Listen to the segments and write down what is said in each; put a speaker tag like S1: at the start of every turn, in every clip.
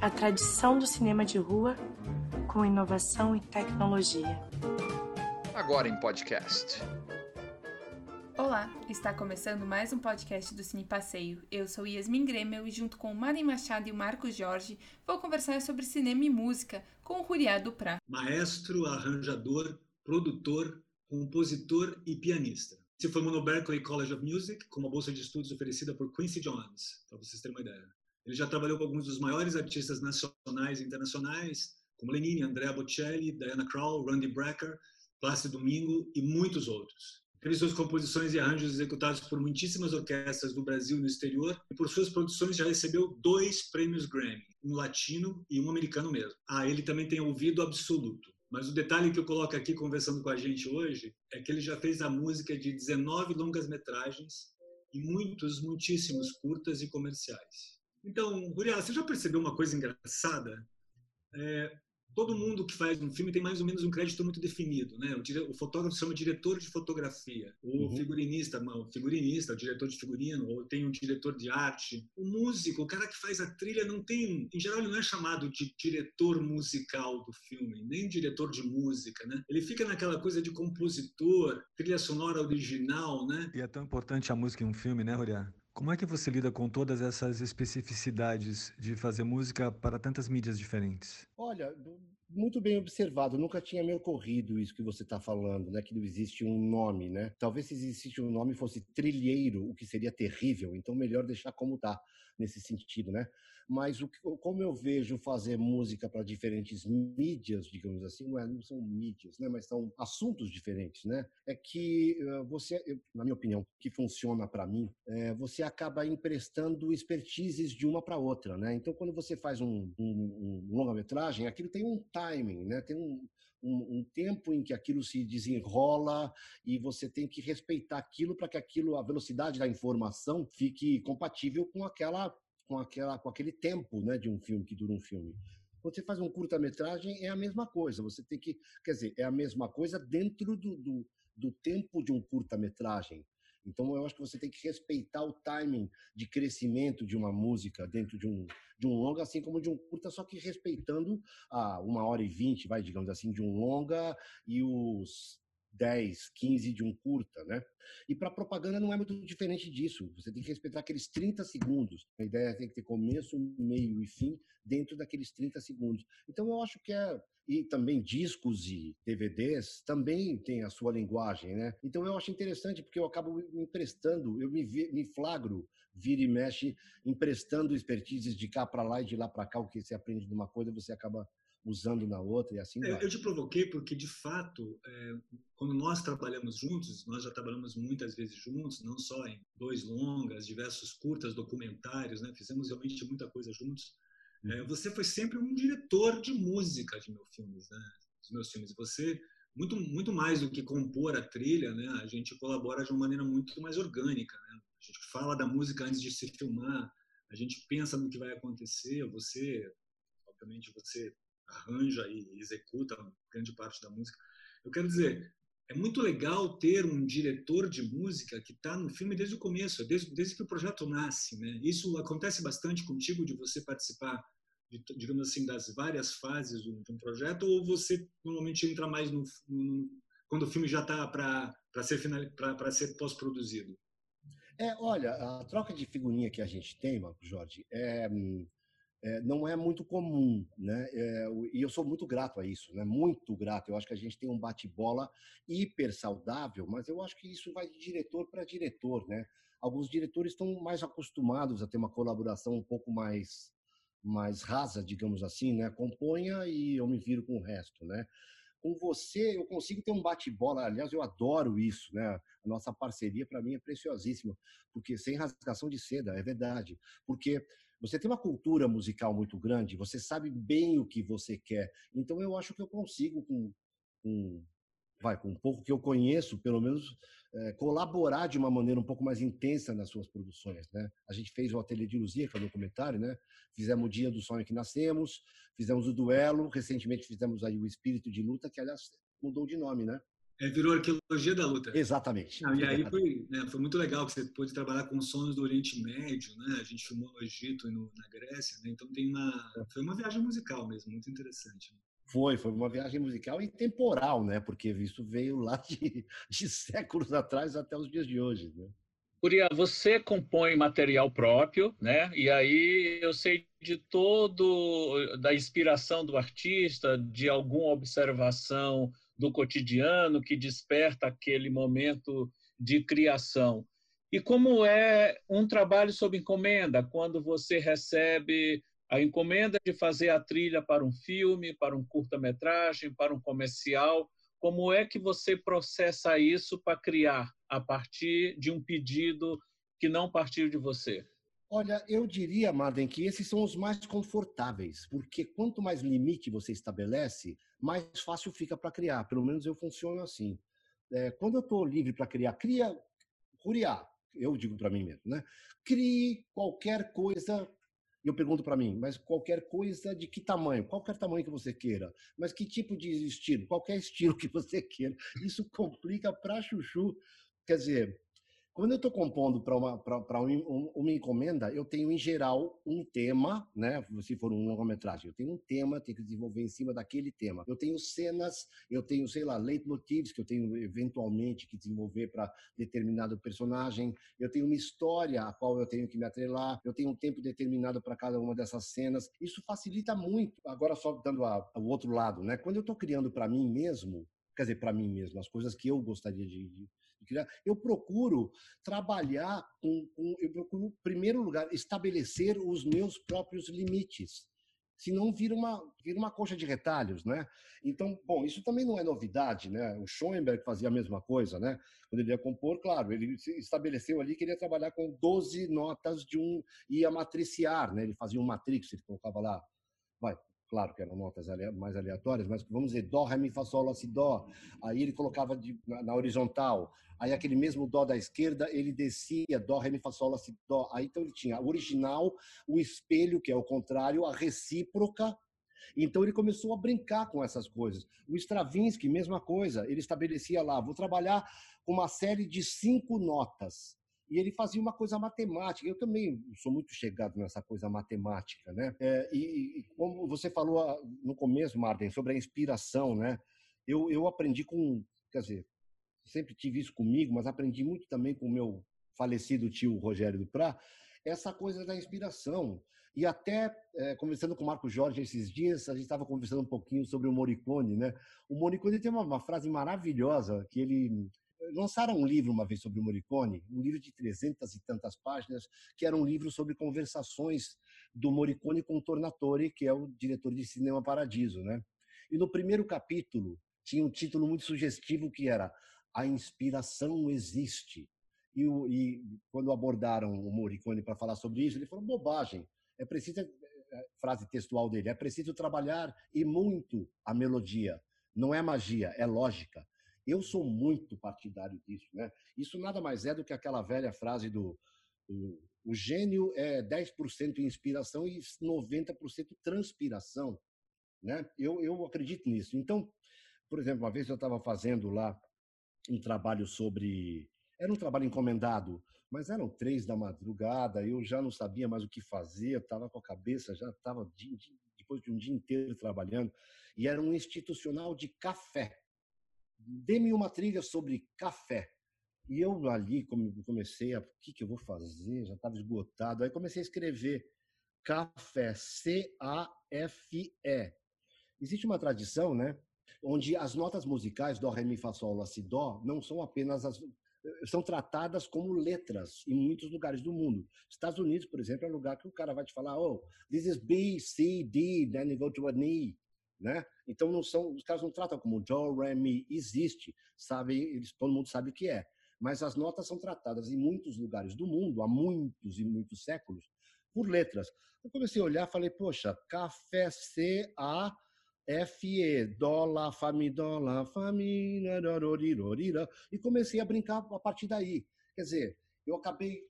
S1: A tradição do cinema de rua com inovação e tecnologia.
S2: Agora em podcast.
S3: Olá, está começando mais um podcast do Cine Passeio. Eu sou Yasmin Gremel e junto com o Mari Machado e o Marcos Jorge vou conversar sobre cinema e música com o Ruriá Duprá.
S4: Maestro, arranjador, produtor, compositor e pianista. Se formou no Berklee College of Music com uma bolsa de estudos oferecida por Quincy Jones, para vocês terem uma ideia. Ele já trabalhou com alguns dos maiores artistas nacionais e internacionais, como Lenine, Andrea Bocelli, Diana Krall, Randy Brecker, Plácido Domingo e muitos outros. Teve suas composições e arranjos executados por muitíssimas orquestras do Brasil e no exterior, e por suas produções já recebeu dois prêmios Grammy, um latino e um americano mesmo. Ah, ele também tem ouvido absoluto. Mas o detalhe que eu coloco aqui conversando com a gente hoje é que ele já fez a música de 19 longas-metragens e muitos, muitíssimos curtas e comerciais. Então, Guriá, você já percebeu uma coisa engraçada? É, todo mundo que faz um filme tem mais ou menos um crédito muito definido, né? O, dire... o fotógrafo se chama diretor de fotografia, o uhum. figurinista, o figurinista, o diretor de figurino, ou tem um diretor de arte. O músico, o cara que faz a trilha não tem, em geral ele não é chamado de diretor musical do filme, nem diretor de música, né? Ele fica naquela coisa de compositor, trilha sonora original, né?
S5: E é tão importante a música em um filme, né, Roriá? Como é que você lida com todas essas especificidades de fazer música para tantas mídias diferentes?
S6: Olha, muito bem observado. Nunca tinha me ocorrido isso que você está falando, né? Que não existe um nome, né? Talvez se existisse um nome fosse trilheiro, o que seria terrível. Então melhor deixar como está nesse sentido, né? mas o, como eu vejo fazer música para diferentes mídias, digamos assim, não, é, não, são mídias, né, mas são assuntos diferentes, né? É que você, na minha opinião, que funciona para mim, é, você acaba emprestando expertises de uma para outra, né? Então, quando você faz um, um, um longa-metragem, aquilo tem um timing, né? Tem um, um, um, tempo em que aquilo se desenrola e você tem que respeitar aquilo para que aquilo, a velocidade da informação fique compatível com aquela com, aquela, com aquele tempo né, de um filme, que dura um filme. Quando você faz um curta-metragem, é a mesma coisa. Você tem que. Quer dizer, é a mesma coisa dentro do, do, do tempo de um curta-metragem. Então, eu acho que você tem que respeitar o timing de crescimento de uma música dentro de um, de um longa, assim como de um curta, só que respeitando a uma hora e vinte, vai, digamos assim, de um longa e os 10, 15 de um curta, né? E para propaganda não é muito diferente disso. Você tem que respeitar aqueles 30 segundos. A ideia tem que ter começo, meio e fim dentro daqueles 30 segundos. Então eu acho que é e também discos e DVDs também tem a sua linguagem, né? Então eu acho interessante porque eu acabo me emprestando, eu me, me flagro, vira e mexe, emprestando expertises de cá para lá e de lá para cá, o que você aprende de uma coisa, você acaba usando na outra e assim
S4: é. Eu te provoquei porque, de fato, é, quando nós trabalhamos juntos, nós já trabalhamos muitas vezes juntos, não só em dois longas, diversos curtas, documentários, né? fizemos realmente muita coisa juntos. É, uhum. você foi sempre um diretor de música de meus filmes, né? Dos meus filmes. Você muito muito mais do que compor a trilha, né? A gente colabora de uma maneira muito mais orgânica, né? A gente fala da música antes de se filmar, a gente pensa no que vai acontecer. Você, obviamente, você arranja e executa grande parte da música. Eu quero dizer, é muito legal ter um diretor de música que está no filme desde o começo, desde, desde que o projeto nasce. Né? Isso acontece bastante contigo de você participar, de, digamos assim, das várias fases de um projeto, ou você normalmente entra mais no, no quando o filme já está para ser, para ser pós-produzido?
S6: É, olha, a troca de figurinha que a gente tem, Marco Jorge, é, é, não é muito comum, né? É, e eu sou muito grato a isso, né? Muito grato. Eu acho que a gente tem um bate-bola hiper saudável, mas eu acho que isso vai de diretor para diretor, né? Alguns diretores estão mais acostumados a ter uma colaboração um pouco mais mais rasa, digamos assim, né? Componha e eu me viro com o resto, né? Com você eu consigo ter um bate-bola. Aliás, eu adoro isso, né? A nossa parceria para mim é preciosíssima, porque sem rasgação de seda, é verdade. Porque você tem uma cultura musical muito grande, você sabe bem o que você quer. Então eu acho que eu consigo, com, com vai, com um pouco que eu conheço, pelo menos, é, colaborar de uma maneira um pouco mais intensa nas suas produções. Né? A gente fez o Ateliê de Luzia, que é o documentário, né? fizemos o Dia do Sonho que Nascemos, fizemos o Duelo, recentemente fizemos aí o Espírito de Luta, que aliás mudou de nome, né?
S4: É, virou arqueologia da luta.
S6: Exatamente.
S4: e aí foi, né, foi, muito legal que você pôde trabalhar com sons do Oriente Médio, né? A gente filmou no Egito e no, na Grécia, né? Então tem uma, foi uma viagem musical mesmo, muito interessante.
S6: Foi, foi uma viagem musical e temporal, né? Porque isso veio lá de, de séculos atrás até os dias de hoje, né?
S7: Curia, você compõe material próprio, né? E aí eu sei de todo da inspiração do artista, de alguma observação do cotidiano que desperta aquele momento de criação. E como é um trabalho sob encomenda, quando você recebe a encomenda de fazer a trilha para um filme, para um curta-metragem, para um comercial, como é que você processa isso para criar a partir de um pedido que não partiu de você?
S6: Olha, eu diria, Marden, que esses são os mais confortáveis, porque quanto mais limite você estabelece, mais fácil fica para criar. Pelo menos eu funciono assim. É, quando eu estou livre para criar, cria, curiar, eu digo para mim mesmo, né? Crie qualquer coisa. Eu pergunto para mim, mas qualquer coisa de que tamanho? Qualquer tamanho que você queira. Mas que tipo de estilo? Qualquer estilo que você queira. Isso complica para chuchu. Quer dizer, quando eu estou compondo para uma, uma, uma encomenda, eu tenho, em geral, um tema, né? Se for um longa-metragem, eu tenho um tema, tenho que desenvolver em cima daquele tema. Eu tenho cenas, eu tenho, sei lá, leitmotivs que eu tenho, eventualmente, que desenvolver para determinado personagem. Eu tenho uma história a qual eu tenho que me atrelar. Eu tenho um tempo determinado para cada uma dessas cenas. Isso facilita muito. Agora, só dando o outro lado, né? Quando eu estou criando para mim mesmo, quer dizer, para mim mesmo, as coisas que eu gostaria de, de. Eu procuro trabalhar com, com, eu procuro, em primeiro lugar, estabelecer os meus próprios limites. Senão vira uma, vira uma coxa de retalhos, né? Então, bom, isso também não é novidade, né? O Schoenberg fazia a mesma coisa, né? Quando ele ia compor, claro, ele estabeleceu ali que ele ia trabalhar com 12 notas de um, ia matriciar, né? Ele fazia um matrix, ele colocava lá, vai, claro que eram notas mais aleatórias, mas vamos dizer, dó, ré, mi, fá, sol, lá, si, dó. Aí ele colocava de, na, na, horizontal. Aí aquele mesmo dó da esquerda, ele descia, dó, ré, mi, fá, sol, lá, si, dó. Aí então ele tinha o original, o espelho, que é o contrário, a recíproca. Então ele começou a brincar com essas coisas. O Stravinsky, mesma coisa, ele estabelecia lá, vou trabalhar com uma série de cinco notas e ele fazia uma coisa matemática. Eu também sou muito chegado nessa coisa matemática, né? É, e, e, como você falou ah, no começo, Martin, sobre a inspiração, né? Eu, eu aprendi com, quer dizer, sempre tive isso comigo, mas aprendi muito também com o meu falecido tio Rogério Duprá, essa coisa da inspiração. E até, é, conversando com o Marco Jorge esses dias, a gente estava conversando um pouquinho sobre o Morricone, né? O Morricone tem uma, uma frase maravilhosa que ele lançaram um livro uma vez sobre o Morricone, um livro de trezentas e tantas páginas, que era um livro sobre conversações do Morricone com Tornatore, que é o diretor de Cinema Paradiso, né? E no primeiro capítulo tinha um título muito sugestivo que era A Inspiração Existe. E, o, e quando abordaram o Morricone para falar sobre isso, ele falou bobagem. É preciso é, é, frase textual dele, é preciso trabalhar e muito a melodia. Não é magia, é lógica. Eu sou muito partidário disso. Né? Isso nada mais é do que aquela velha frase do o, o gênio é 10% inspiração e 90% transpiração. Né? Eu, eu acredito nisso. Então, por exemplo, uma vez eu estava fazendo lá um trabalho sobre. Era um trabalho encomendado, mas eram três da madrugada, eu já não sabia mais o que fazer, eu estava com a cabeça, já estava depois de um dia inteiro trabalhando, e era um institucional de café dê-me uma trilha sobre café. E eu ali comecei a, o que, que eu vou fazer? Já estava esgotado. Aí comecei a escrever café, C-A-F-E. Existe uma tradição, né? Onde as notas musicais, dó, ré, mi, fá, sol, lá, si, dó, não são apenas as, são tratadas como letras em muitos lugares do mundo. Estados Unidos, por exemplo, é um lugar que o cara vai te falar, oh, this is B, C, D, then you go to a E né? Então não são, os caras não tratam como do, re, mi, existe, sabe? Eles, todo mundo sabe o que é. Mas as notas são tratadas em muitos lugares do mundo, há muitos e muitos séculos, por letras. Eu comecei a olhar, falei, poxa, café C A F E, dó, lá, fa, mi, dó, lá, fa, mi, e comecei a brincar a partir daí. Quer dizer, eu acabei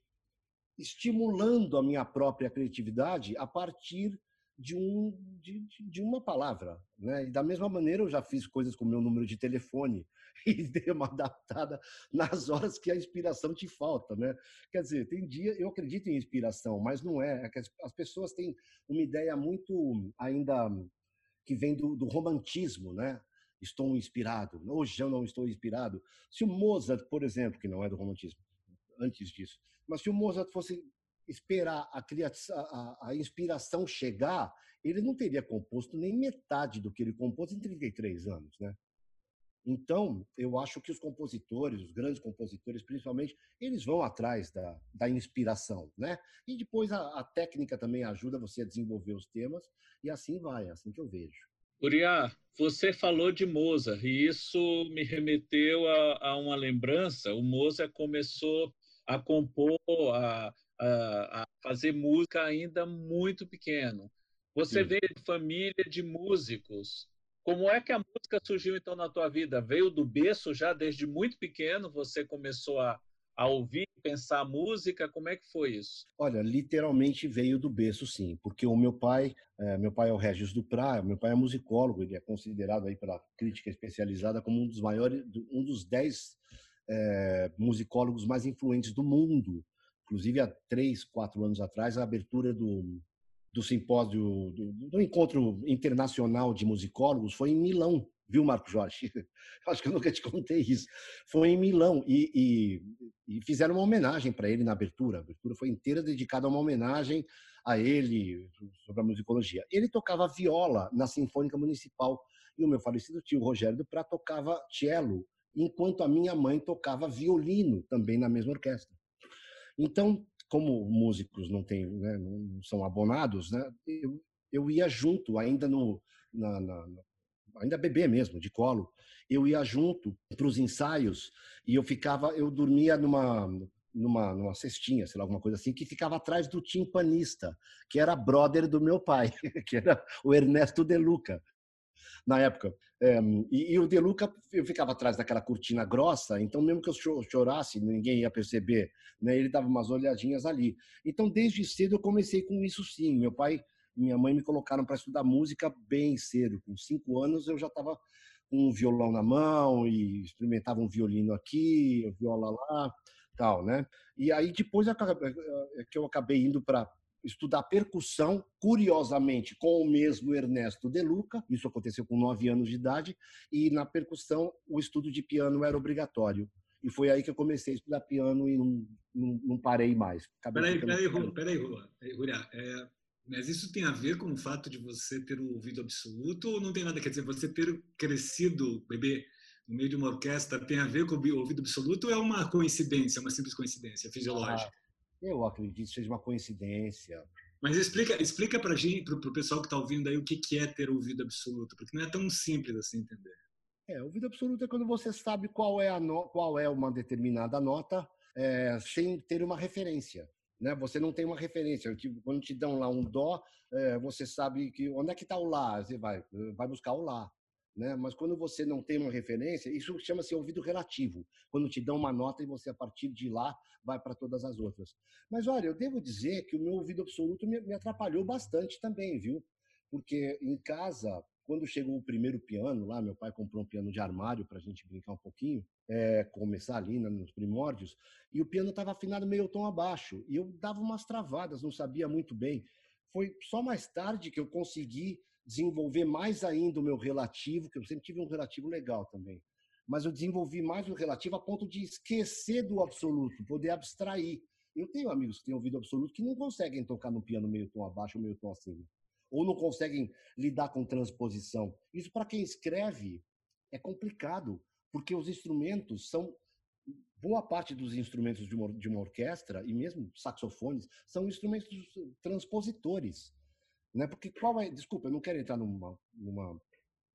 S6: estimulando a minha própria criatividade a partir de, um, de, de, uma palavra. Né? E da mesma maneira, eu já fiz coisas com meu número de telefone e dei uma adaptada nas horas que a inspiração te falta. Né? Quer dizer, tem dia, eu acredito em inspiração, mas não é. é as, as, pessoas têm uma ideia muito ainda que vem do, do romantismo, né? Estou inspirado. Hoje eu não estou inspirado. Se o Mozart, por exemplo, que não é do romantismo, antes disso, mas se o Mozart fosse esperar a, a, a, inspiração chegar, ele não teria composto nem metade do que ele compôs em 33 anos, né? Então, eu acho que os compositores, os grandes compositores, principalmente, eles vão atrás da, da inspiração, né? E depois a, a técnica também ajuda você a desenvolver os temas, e assim vai, é assim que eu vejo.
S7: Uriah, você falou de Mozart, e isso me remeteu a, a uma lembrança. O Mozart começou a compor, a, a, a fazer música ainda muito pequeno. Você Sim. veio de família de músicos. Como é que a música surgiu então na tua vida? Veio do berço já desde muito pequeno? Você começou a, a ouvir, pensar música? Como é que foi isso?
S6: Olha, literalmente veio do berço, sim, porque o meu pai, é, meu pai é o Regis Duprat, meu pai é musicólogo, ele é considerado aí pela crítica especializada como um dos maiores, um dos dez é, musicólogos mais influentes do mundo. Inclusive, há três, quatro anos atrás, a abertura do, do simpósio, do, do, encontro internacional de musicólogos foi em Milão, viu, Marco Jorge? Acho que eu nunca te contei isso. Foi em Milão e, e, e fizeram uma homenagem para ele na abertura. A abertura foi inteira dedicada a uma homenagem a ele sobre a musicologia. Ele tocava viola na Sinfônica Municipal e o meu falecido tio Rogério do Prá tocava cello, enquanto a minha mãe tocava violino também na mesma orquestra. Então, como músicos não, tem, né, não são abonados, né, eu, eu ia junto, ainda no, na, na, ainda bebê mesmo, de colo, eu ia junto para os ensaios e eu ficava, eu dormia numa, numa, numa cestinha, sei lá, alguma coisa assim, que ficava atrás do timpanista, que era brother do meu pai, que era o Ernesto De Luca na época. É, e, e, o De Luca, eu ficava atrás daquela cortina grossa, então mesmo que eu chorasse, ninguém ia perceber, né? Ele dava umas olhadinhas ali. Então, desde cedo eu comecei com isso sim. Meu pai e minha mãe me colocaram para estudar música bem cedo. Com cinco anos eu já estava com um violão na mão e experimentava um violino aqui, viola lá, tal, né? E aí depois é que eu acabei indo para estudar percussão, curiosamente, com o mesmo Ernesto De Luca, isso aconteceu com nove anos de idade, e na percussão o estudo de piano era obrigatório. E foi aí que eu comecei a estudar piano e não, não, não parei mais.
S4: Peraí, peraí, Rula, peraí, Rula. É, mas isso tem a ver com o fato de você ter o ouvido absoluto ou não tem nada? Quer dizer, você ter crescido, bebê, no meio de uma orquestra, tem a ver com o ouvido absoluto ou é uma coincidência, uma simples coincidência fisiológica?
S6: Eu acredito que seja uma coincidência.
S4: Mas explica, explica para gente, para o pessoal que está ouvindo aí, o que, que é ter ouvido absoluto, porque não é tão simples assim entender.
S6: É, ouvido absoluto é quando você sabe qual é, a no, qual é uma determinada nota é, sem ter uma referência. Né? Você não tem uma referência. Tipo, quando te dão lá um dó, é, você sabe que onde é que está o lá. Você vai, vai buscar o lá. Né? Mas quando você não tem uma referência, isso chama-se ouvido relativo. Quando te dão uma nota e você, a partir de lá, vai para todas as outras. Mas olha, eu devo dizer que o meu ouvido absoluto me, me atrapalhou bastante também, viu? Porque em casa, quando chegou o primeiro piano lá, meu pai comprou um piano de armário para a gente brincar um pouquinho, é, começar ali né, nos primórdios, e o piano estava afinado meio tom abaixo, e eu dava umas travadas, não sabia muito bem. Foi só mais tarde que eu consegui desenvolver mais ainda o meu relativo, que eu sempre tive um relativo legal também, mas eu desenvolvi mais o relativo a ponto de esquecer do absoluto, poder abstrair. Eu tenho amigos que têm ouvido absoluto que não conseguem tocar no piano meio tom abaixo ou meio tom acima, ou não conseguem lidar com transposição. Isso para quem escreve é complicado, porque os instrumentos são boa parte dos instrumentos de uma, de uma orquestra e mesmo saxofones são instrumentos transpositores. Né? Porque qual é. Desculpa, eu não quero entrar numa, numa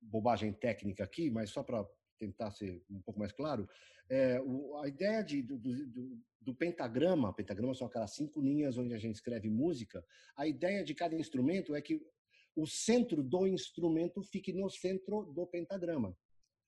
S6: bobagem técnica aqui, mas só para tentar ser um pouco mais claro, é, o, a ideia de, do, do, do, pentagrama, pentagrama são aquelas cinco linhas onde a gente escreve música, a ideia de cada instrumento é que o centro do instrumento fique no centro do pentagrama.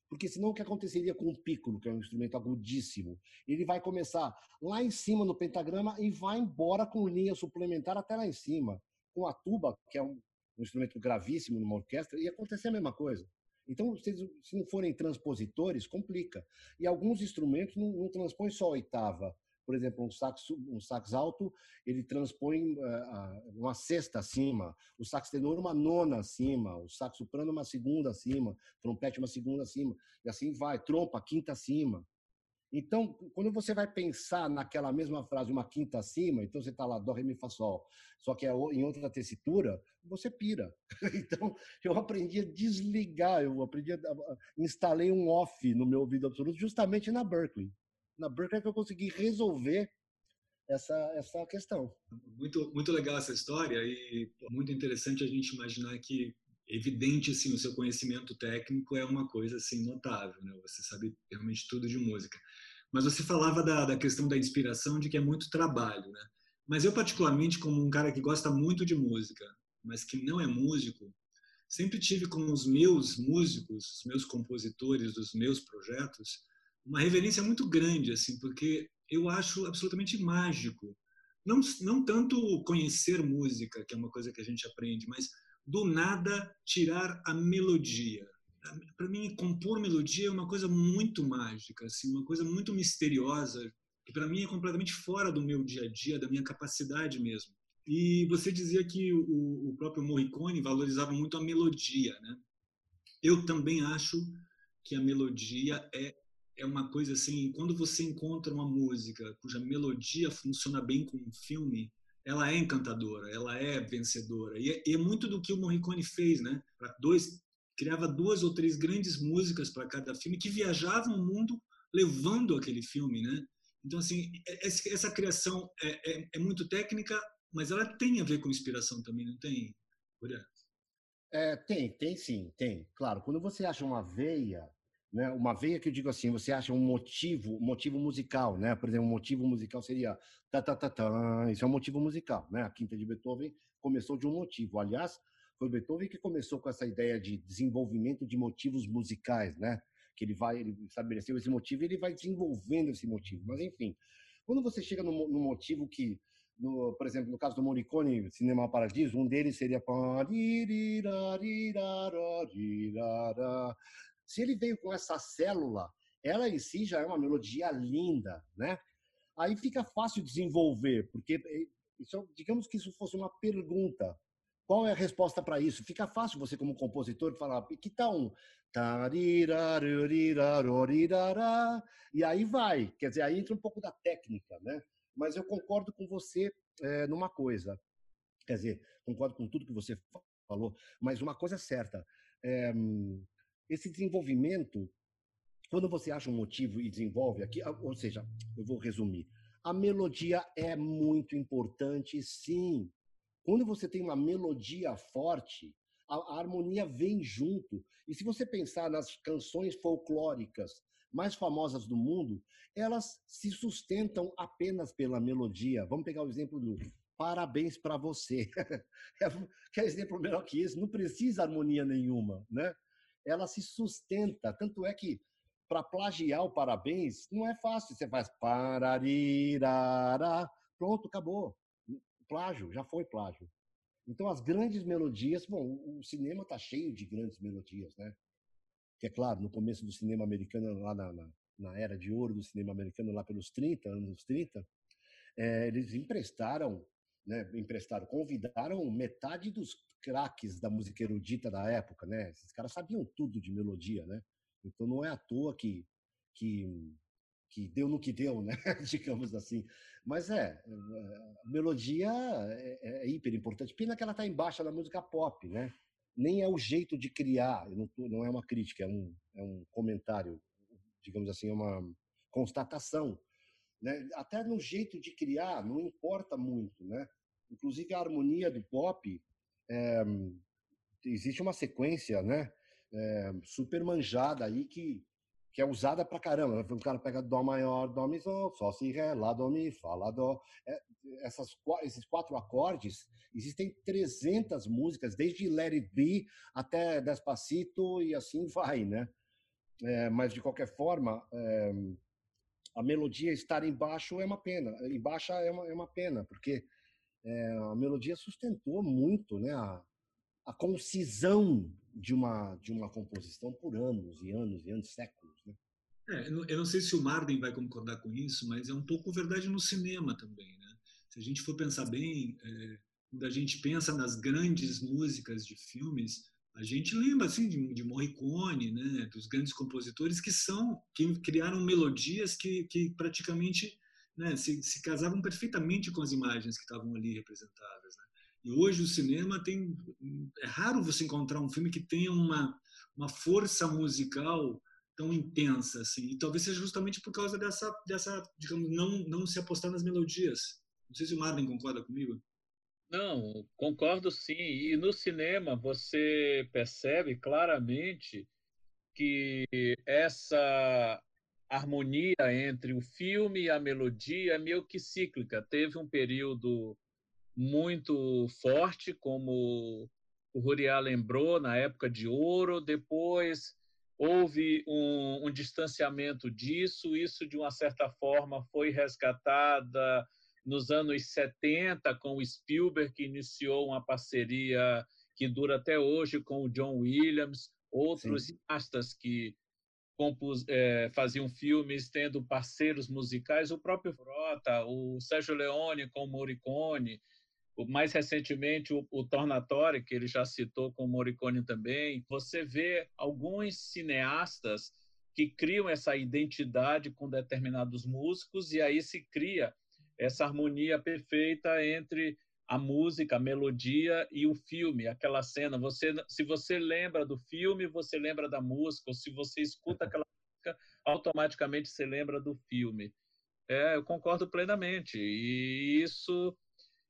S6: Porque senão o que aconteceria com o pícolo, que é um instrumento agudíssimo? Ele vai começar lá em cima no pentagrama e vai embora com linha suplementar até lá em cima com a tuba, que é um, um instrumento gravíssimo numa orquestra, ia acontecer a mesma coisa. Então, se, se não forem transpositores, complica. E alguns instrumentos não, não transpõem só a oitava. Por exemplo, um sax, um sax alto, ele transpõe uh, uma sexta acima, o sax tenor uma nona acima, o sax soprano uma segunda acima, trompete uma segunda acima, e assim vai, trompa, quinta acima. Então, quando você vai pensar naquela mesma frase, uma quinta acima, então você está lá, dó, ré, mi, fá, sol, só que é em outra tessitura, você pira. Então, eu aprendi a desligar, eu aprendi a, instalei um off no meu ouvido absoluto justamente na Berkeley. Na Berkeley é que eu consegui resolver essa, essa questão.
S4: Muito, muito legal essa história e muito interessante a gente imaginar que evidente assim o seu conhecimento técnico é uma coisa assim notável né? Você sabe realmente tudo de música. Mas você falava da, da questão da inspiração de que é muito trabalho né? Mas eu particularmente como um cara que gosta muito de música mas que não é músico sempre tive com os meus músicos os meus compositores dos meus projetos uma reverência muito grande assim porque eu acho absolutamente mágico. Não não tanto conhecer música que é uma coisa que a gente aprende mas do nada tirar a melodia. Para mim, compor melodia é uma coisa muito mágica, assim, uma coisa muito misteriosa, que para mim é completamente fora do meu dia a dia, da minha capacidade mesmo. E você dizia que o, o próprio Morricone valorizava muito a melodia, né? Eu também acho que a melodia é é uma coisa assim, quando você encontra uma música cuja melodia funciona bem com um filme, ela é encantadora, ela é vencedora. E é, e é muito do que o Morricone fez, né? Para dois criava duas ou três grandes músicas para cada filme que viajavam o mundo levando aquele filme, né? Então assim, é, essa criação é, é, é muito técnica, mas ela tem a ver com inspiração também, não tem,
S6: É, tem, tem sim, tem. Claro, quando você acha uma veia né? Uma veia que eu digo assim, você acha um motivo, motivo musical, né? Por exemplo, um motivo musical seria ta ta ta, isso é um motivo musical, né? A quinta de Beethoven começou de um motivo. Aliás, foi Beethoven que começou com essa ideia de desenvolvimento de motivos musicais, né? Que ele vai, ele estabeleceu esse motivo e ele vai desenvolvendo esse motivo. Mas enfim, quando você chega no, no motivo que no, por exemplo, no caso do Morricone, Cinema Paradiso, um deles seria se ele veio com essa célula, ela em si já é uma melodia linda, né? Aí fica fácil desenvolver, porque eh, isso, digamos que isso fosse uma pergunta. Qual é a resposta para isso? Fica fácil você, como compositor, falar que tal um. E aí vai. Quer dizer, aí entra um pouco da técnica, né? Mas eu concordo com você é, numa coisa. Quer dizer, concordo com tudo que você falou, mas uma coisa é certa. É, esse desenvolvimento, quando você acha um motivo e desenvolve aqui, ou seja, eu vou resumir. A melodia é muito importante, sim. Quando você tem uma melodia forte, a, harmonia vem junto. E se você pensar nas canções folclóricas mais famosas do mundo, elas se sustentam apenas pela melodia. Vamos pegar o exemplo do Parabéns para você. Quer exemplo melhor que isso? Não precisa harmonia nenhuma, né? ela se sustenta. Tanto é que, para plagiar o parabéns, não é fácil. Você faz pararirara, pronto, acabou. Plágio, já foi plágio. Então, as grandes melodias, bom, o cinema está cheio de grandes melodias, né? Que é claro, no começo do cinema americano, lá na, na, na era de ouro do cinema americano, lá pelos 30, anos 30, é, eles emprestaram, né, emprestaram, convidaram metade dos craques da música erudita da época, né? Esses caras sabiam tudo de melodia, né? Então não é à toa que que, que deu no que deu, né? Digamos assim. Mas é, a melodia é, é, é hiper importante. Pena que ela está embaixo da música pop, né? Nem é o jeito de criar, não, não é uma crítica, é um, é um comentário, digamos assim, é uma constatação. Né? Até no jeito de criar, não importa muito, né? Inclusive a harmonia do pop é, existe uma sequência, né? É, super manjada aí que, que é usada pra caramba. O cara pega Dó maior, Dó mi sol, Sol si Ré, Lá Dó mi, Fá Lá Dó. É, essas, esses quatro acordes, existem 300 músicas, desde Let It Be até Despacito e assim vai, né? É, mas de qualquer forma, é, a melodia estar embaixo é uma pena. Embaixo é uma, é uma pena, porque é, a melodia sustentou muito né, a, a concisão de uma, de uma composição por anos e anos e anos, séculos. Né?
S4: É, eu não sei se o Marden vai concordar com isso, mas é um pouco verdade no cinema também. Né? Se a gente for pensar bem, é, quando a gente pensa nas grandes músicas de filmes, a gente lembra assim de, de Morricone, né, dos grandes compositores que são que criaram melodias que, que praticamente né, se, se, casavam perfeitamente com as imagens que estavam ali representadas. Né? E hoje o cinema tem é raro você encontrar um filme que tenha uma uma força musical tão intensa assim. E talvez seja justamente por causa dessa dessa digamos não não se apostar nas melodias. Não sei se o Marlon concorda comigo.
S7: Não, concordo sim. E no cinema você percebe claramente que essa harmonia entre o filme e a melodia é meio que cíclica. Teve um período muito forte, como o Ruriá lembrou, na época de ouro, depois houve um, um distanciamento disso, isso de uma certa forma foi resgatada nos anos 70 com o Spielberg, que iniciou uma parceria que dura até hoje com o John Williams, outros cineastas que compus, é, faziam filmes tendo parceiros musicais, o próprio Frota, o Sérgio Leone com o Morricone, mais recentemente o, o Tornatore, que ele já citou com o Morricone também. Você vê alguns cineastas que criam essa identidade com determinados músicos e aí se cria essa harmonia perfeita entre a música, a melodia e o filme, aquela cena. Você, se você lembra do filme, você lembra da música, ou se você escuta aquela música, automaticamente você lembra do filme. É, eu concordo plenamente. E isso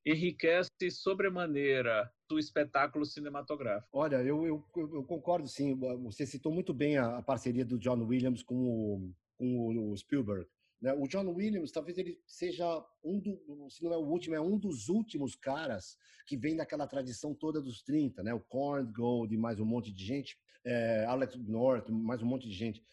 S7: enriquece sobremaneira o espetáculo cinematográfico.
S6: Olha, eu, eu, eu, concordo sim. Você citou muito bem a, a parceria do John Williams com o, com o Spielberg. Né? O John Williams, talvez ele seja um do, se não é o último, é um dos últimos caras que vem daquela tradição toda dos 30, né? O Korn, Gold e mais um monte de gente, é, Alex North, mais um monte de gente,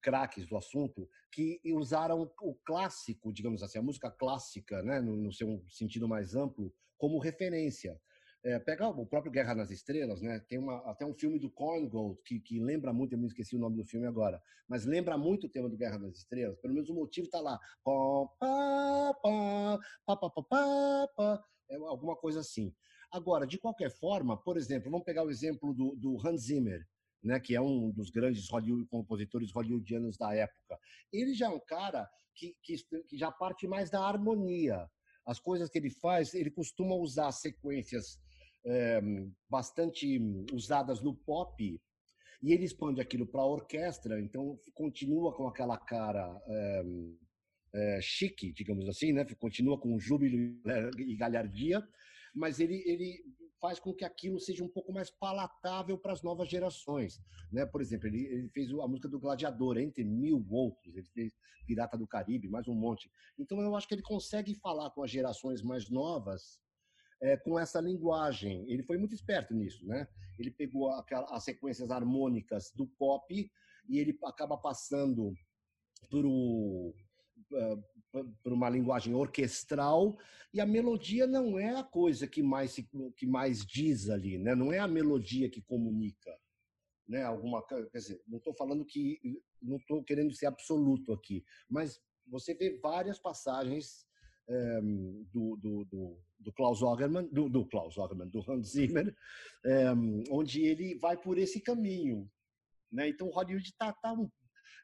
S6: craques do assunto, que usaram o clássico, digamos assim, a música clássica, né? no, no seu sentido mais amplo, como referência. É, pega o próprio Guerra nas Estrelas, né? Tem uma, até um filme do Korngold que, que lembra muito, eu me esqueci o nome do filme agora, mas lembra muito o tema do Guerra nas Estrelas. Pelo menos o motivo está lá. É alguma coisa assim. Agora, de qualquer forma, por exemplo, vamos pegar o exemplo do, do Hans Zimmer, né, que é um dos grandes Hollywood, compositores hollywoodianos da época. Ele já é um cara que, que, que já parte mais da harmonia. As coisas que ele faz, ele costuma usar sequências é, bastante usadas no pop e ele expande aquilo para a orquestra, então continua com aquela cara é, é, chique, digamos assim, né? continua com júbilo e galhardia, mas ele, ele faz com que aquilo seja um pouco mais palatável para as novas gerações. Né? Por exemplo, ele, ele, fez a música do Gladiador, entre mil outros, ele fez Pirata do Caribe, mais um monte. Então eu acho que ele consegue falar com as gerações mais novas é, com essa linguagem. Ele foi muito esperto nisso, né? Ele pegou aquela, as sequências harmônicas do pop e ele acaba passando por, o, por uma linguagem orquestral e a melodia não é a coisa que mais que mais diz ali, né? Não é a melodia que comunica, né? Alguma quer dizer, não estou falando que não estou querendo ser absoluto aqui, mas você vê várias passagens um, do, do, do, do, Klaus Ogerman, do, do Klaus Ogerman, do Hans Zimmer, um, onde ele vai por esse caminho. Né? Então, Hollywood está tá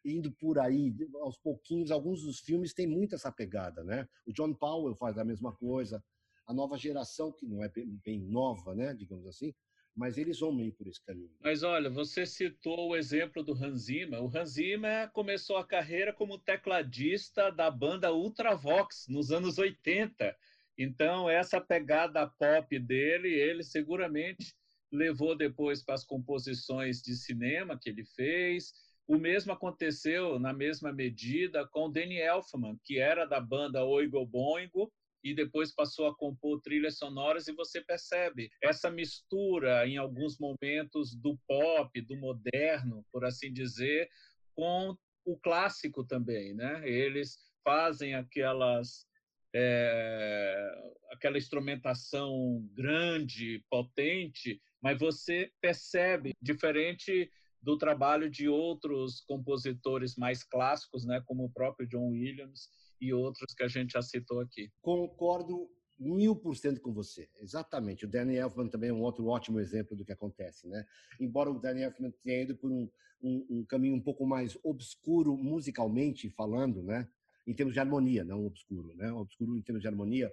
S6: indo por aí aos pouquinhos. Alguns dos filmes têm muito essa pegada. Né? O John Powell faz a mesma coisa. A nova geração, que não é bem nova, né, digamos assim, mas eles vão meio por esse caminho.
S7: Mas olha, você citou o exemplo do Hans Zimmer. O Hans Zimmer começou a carreira como tecladista da banda Ultravox nos anos 80. Então, essa pegada pop dele, ele seguramente levou depois para as composições de cinema que ele fez. O mesmo aconteceu, na mesma medida, com Danny Elfman, que era da banda Oigo Boingo, e depois passou a compor trilhas sonoras e você percebe essa mistura em alguns momentos do pop, do moderno, por assim dizer, com o clássico também, né? Eles fazem aquelas é, aquela instrumentação grande, potente, mas você percebe, diferente do trabalho de outros compositores mais clássicos, né, como o próprio John Williams e outros que a gente já citou aqui.
S6: Concordo mil por cento com você, exatamente. O Danny Elfman também é um outro ótimo exemplo do que acontece, né? Embora o Danny Elfman tenha ido por um, um, um caminho um pouco mais obscuro musicalmente falando, né? Em termos de harmonia, não obscuro, né? Obscuro em termos de harmonia,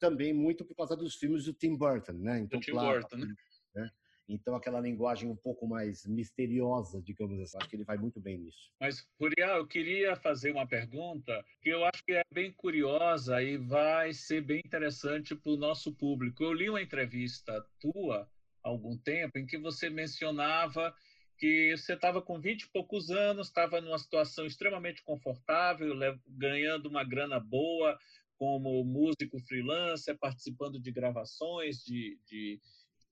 S6: também muito por causa dos filmes do Tim Burton, né?
S7: Então, do Tim claro, Burton, né?
S6: Então, aquela linguagem um pouco mais misteriosa, digamos assim, acho que ele vai muito bem nisso.
S7: Mas, Curial, eu queria fazer uma pergunta que eu acho que é bem curiosa e vai ser bem interessante para o nosso público. Eu li uma entrevista tua há algum tempo em que você mencionava que você estava com 20 e poucos anos, estava numa situação extremamente confortável, ganhando uma grana boa como músico freelancer, participando de gravações, de, de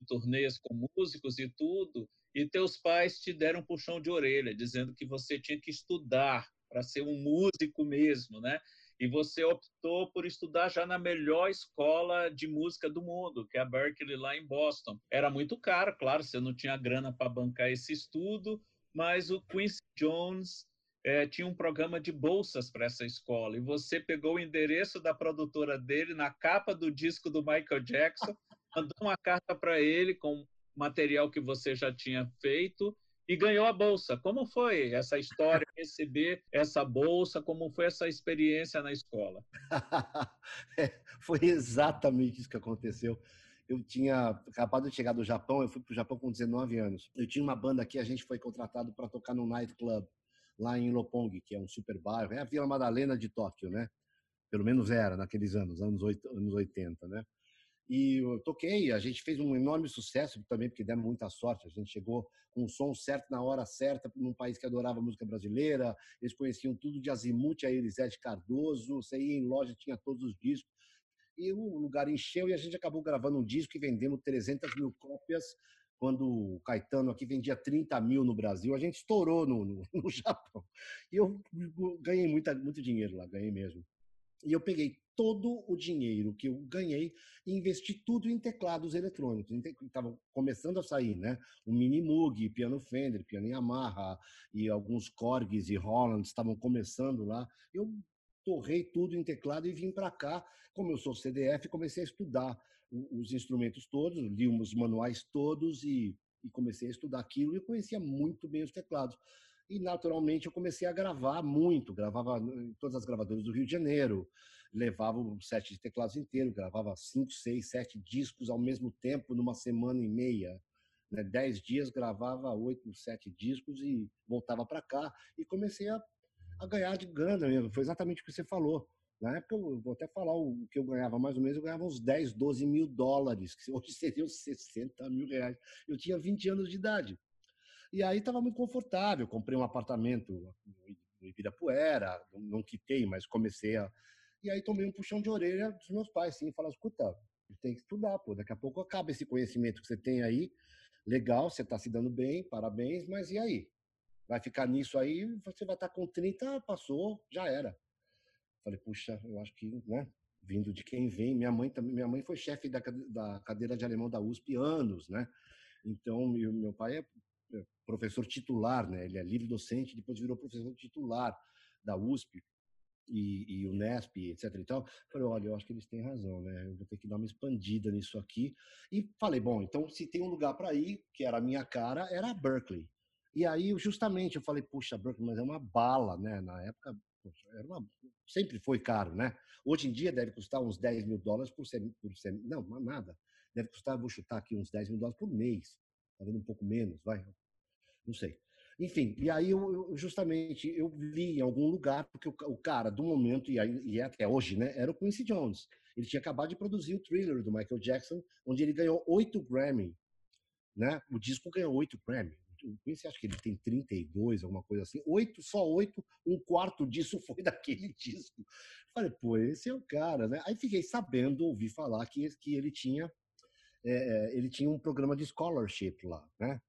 S7: turnês com músicos e tudo, e teus pais te deram um puxão de orelha, dizendo que você tinha que estudar para ser um músico mesmo, né? E você optou por estudar já na melhor escola de música do mundo, que é a Berkeley lá em Boston. Era muito caro, claro, você não tinha grana para bancar esse estudo, mas o Quincy Jones é, tinha um programa de bolsas para essa escola e você pegou o endereço da produtora dele na capa do disco do Michael Jackson mandou uma carta para ele com material que você já tinha feito e ganhou a bolsa. Como foi essa história, receber essa bolsa? Como foi essa experiência na escola?
S6: é, foi exatamente isso que aconteceu. Eu tinha acabado de chegar do Japão, eu fui para o Japão com 19 anos. Eu tinha uma banda aqui, a gente foi contratado para tocar no nightclub lá em Lopong, que é um super bairro, é a Vila Madalena de Tóquio, né? Pelo menos era naqueles anos, anos 80, né? E eu toquei, a gente fez um enorme sucesso também, porque demos muita sorte. A gente chegou com o som certo na hora certa, num país que adorava música brasileira. Eles conheciam tudo de Azimuth a Elisete Cardoso. Você ia em loja, tinha todos os discos. E o lugar encheu e a gente acabou gravando um disco e vendendo 300 mil cópias. Quando o Caetano aqui vendia 30 mil no Brasil, a gente estourou no, no, no Japão. E eu ganhei muita, muito dinheiro lá, ganhei mesmo. E eu peguei todo o dinheiro que eu ganhei e investi tudo em teclados eletrônicos. Estava começando a sair, né? O Mini Moog, piano Fender, piano Yamaha e alguns Korgs e Holland estavam começando lá. Eu torrei tudo em teclado e vim para cá. Como eu sou CDF, comecei a estudar os instrumentos todos, li os manuais todos e, e comecei a estudar aquilo e conhecia muito bem os teclados. E, naturalmente, eu comecei a gravar muito. Gravava em todas as gravadoras do Rio de Janeiro, levava o set de teclados inteiro, gravava cinco, seis, sete discos ao mesmo tempo, numa semana e meia. Né? Dez dias, gravava oito, sete discos e voltava para cá. E comecei a, a ganhar de grana mesmo. Foi exatamente o que você falou. Na época, eu vou até falar o que eu ganhava mais ou menos, eu ganhava uns 10, 12 mil dólares, que hoje seriam 60 mil reais. Eu tinha 20 anos de idade. E aí estava muito confortável. Comprei um apartamento no Ibirapuera, não quitei, mas comecei a. E aí tomei um puxão de orelha dos meus pais, sim, e falaram: escuta, tem que estudar, pô, daqui a pouco acaba esse conhecimento que você tem aí. Legal, você está se dando bem, parabéns, mas e aí? Vai ficar nisso aí, você vai estar tá com 30, passou, já era. Falei, puxa, eu acho que, né? Vindo de quem vem, minha mãe também, minha mãe foi chefe da, da cadeira de alemão da USP anos, né? Então, meu, meu pai é professor titular, né? Ele é livre docente, depois virou professor titular da USP e, e Unesp, etc. E tal. Falei, olha, eu acho que eles têm razão, né? Eu vou ter que dar uma expandida nisso aqui. E falei, bom, então se tem um lugar para ir, que era a minha cara, era a Berkeley. E aí, justamente, eu falei, puxa, Berkeley, mas é uma bala, né? Na época, poxa, era uma... sempre foi caro, né? Hoje em dia deve custar uns 10 mil dólares por semestre. Por sem... Não, nada. Deve custar, vou chutar aqui, uns 10 mil dólares por mês. Talvez um pouco menos, vai não sei. Enfim, e aí eu, justamente eu vi em algum lugar, porque o, o cara do momento, e, aí, e é até hoje, né, era o Quincy Jones. Ele tinha acabado de produzir o Thriller do Michael Jackson, onde ele ganhou oito Grammy. Né? O disco ganhou oito Grammy. O Quincy acho que ele tem 32, alguma coisa assim. Oito, só oito, um quarto disso foi daquele disco. Falei, pô, esse é o cara, né? Aí fiquei sabendo, ouvi falar que, que ele tinha é, ele tinha um programa de scholarship lá, né?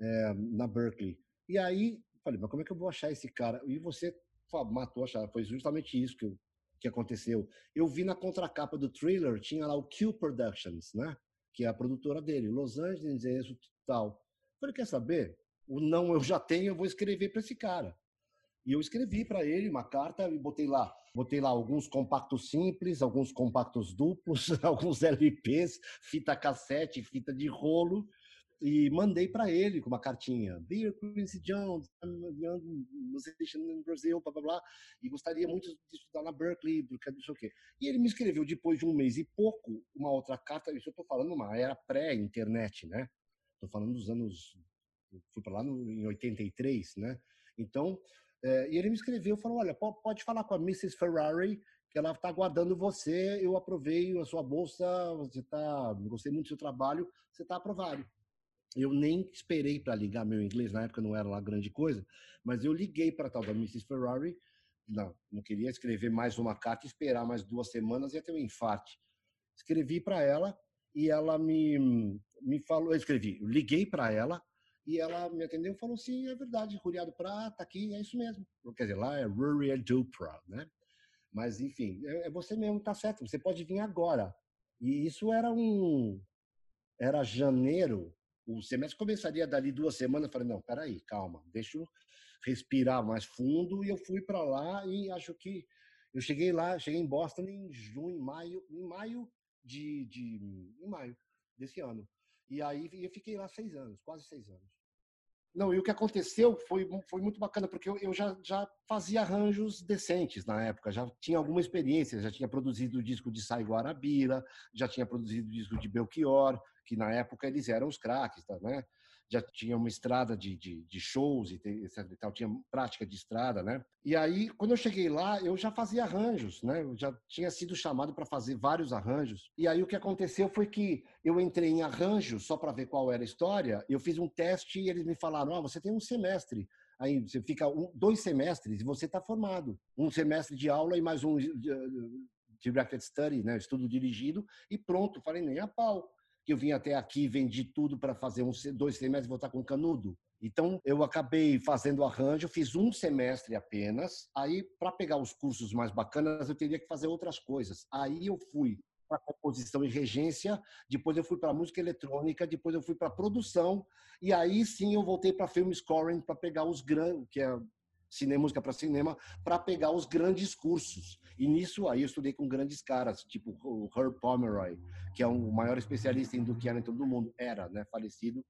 S6: é, na Berkeley. E aí, falei, mas como é que eu vou achar esse cara? E você matou achar. Foi justamente isso que eu que aconteceu. Eu vi na contracapa do thriller, tinha lá o Q Productions, né? Que é a produtora dele, Los Angeles, isso tal. Falei, quer saber? O não eu já tenho, eu vou escrever para esse cara. E eu escrevi para ele uma carta e botei lá, botei lá alguns compactos simples, alguns compactos duplos, alguns LPs, fita cassete, fita de rolo, e mandei para ele com uma cartinha. Dear Quincy Jones, você deixando no Brasil, blá blá blá, e gostaria muito de estudar na Berkeley, porque não sei o quê. E ele me escreveu depois de um mês e pouco uma outra carta, isso eu estou falando uma era pré-internet, né? Estou falando dos anos, fui para lá no, em 83, né? Então, é, e ele me escreveu, falou, olha, pode falar com a Mrs. Ferrari, que ela está aguardando você, eu aprovei a sua bolsa, você está, gostei muito do seu trabalho, você está aprovado. Eu nem esperei para ligar meu inglês, na época não era lá grande coisa, mas eu liguei para tal da Mrs. Ferrari, não, não queria escrever mais uma carta, esperar mais duas semanas ia ter um infarto. Escrevi para ela e ela me, me falou, eu escrevi, eu liguei para ela e ela me atendeu e falou: sim, é verdade, Ruriado Prata, tá aqui, é isso mesmo. Quer dizer, lá é Ruriado Dupra, né? Mas, enfim, é, é você mesmo, tá certo, você pode vir agora. E isso era um. Era janeiro o semestre começaria dali duas semanas. Eu falei, não, peraí, calma, deixa eu respirar mais fundo. E eu fui para lá e acho que eu cheguei lá, cheguei em Boston em junho, maio, em maio de, de em maio desse ano. E aí eu fiquei lá seis anos, quase seis anos. Não, e o que aconteceu foi, foi muito bacana, porque eu, eu já, já fazia arranjos decentes na época, já tinha alguma experiência, já tinha produzido o disco de Sai Guarabira, já tinha produzido o disco de Belchior, que na época eles eram os craques, tá, né? já tinha uma estrada de, de, de shows e, tal, tinha prática de estrada, né? E aí, quando eu cheguei lá, eu já fazia arranjos, né? Eu já tinha sido chamado para fazer vários arranjos. E aí o que aconteceu foi que eu entrei em arranjos só para ver qual era a história. Eu fiz um teste e eles me falaram: "Ah, você tem um semestre aí você fica um, dois semestres e você está formado. Um semestre de aula e mais um de, de directed study, né, estudo dirigido, e pronto. Falei, nem a pau que eu vim até aqui, vendi tudo para fazer um, dois semestres e voltar com canudo. Então, eu acabei fazendo arranjo, fiz um semestre apenas. Aí, para pegar os cursos mais bacanas, eu teria que fazer outras coisas. Aí eu fui para composição e regência, depois eu fui para música eletrônica, depois eu fui para produção, e aí sim eu voltei para film scoring para pegar os grandes, que é cinema, música para cinema, para pegar os grandes cursos. E nisso aí eu estudei com grandes caras, tipo o Herb Pomeroy, que é o maior especialista em Duke Ellington do mundo, era, né, falecido,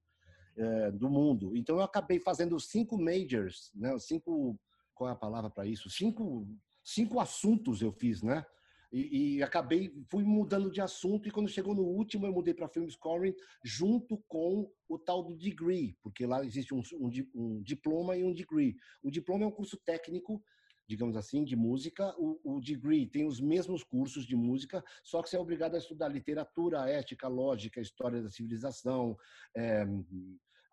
S6: é, do mundo. Então eu acabei fazendo cinco majors, né, cinco, qual é a palavra para isso? Cinco, cinco assuntos eu fiz, né? E, e, acabei, fui mudando de assunto e quando chegou no último eu mudei para film scoring junto com o tal do degree, porque lá existe um, um, um, diploma e um degree. O diploma é um curso técnico, digamos assim, de música. O, o degree tem os mesmos cursos de música, só que você é obrigado a estudar literatura, ética, lógica, história da civilização, é,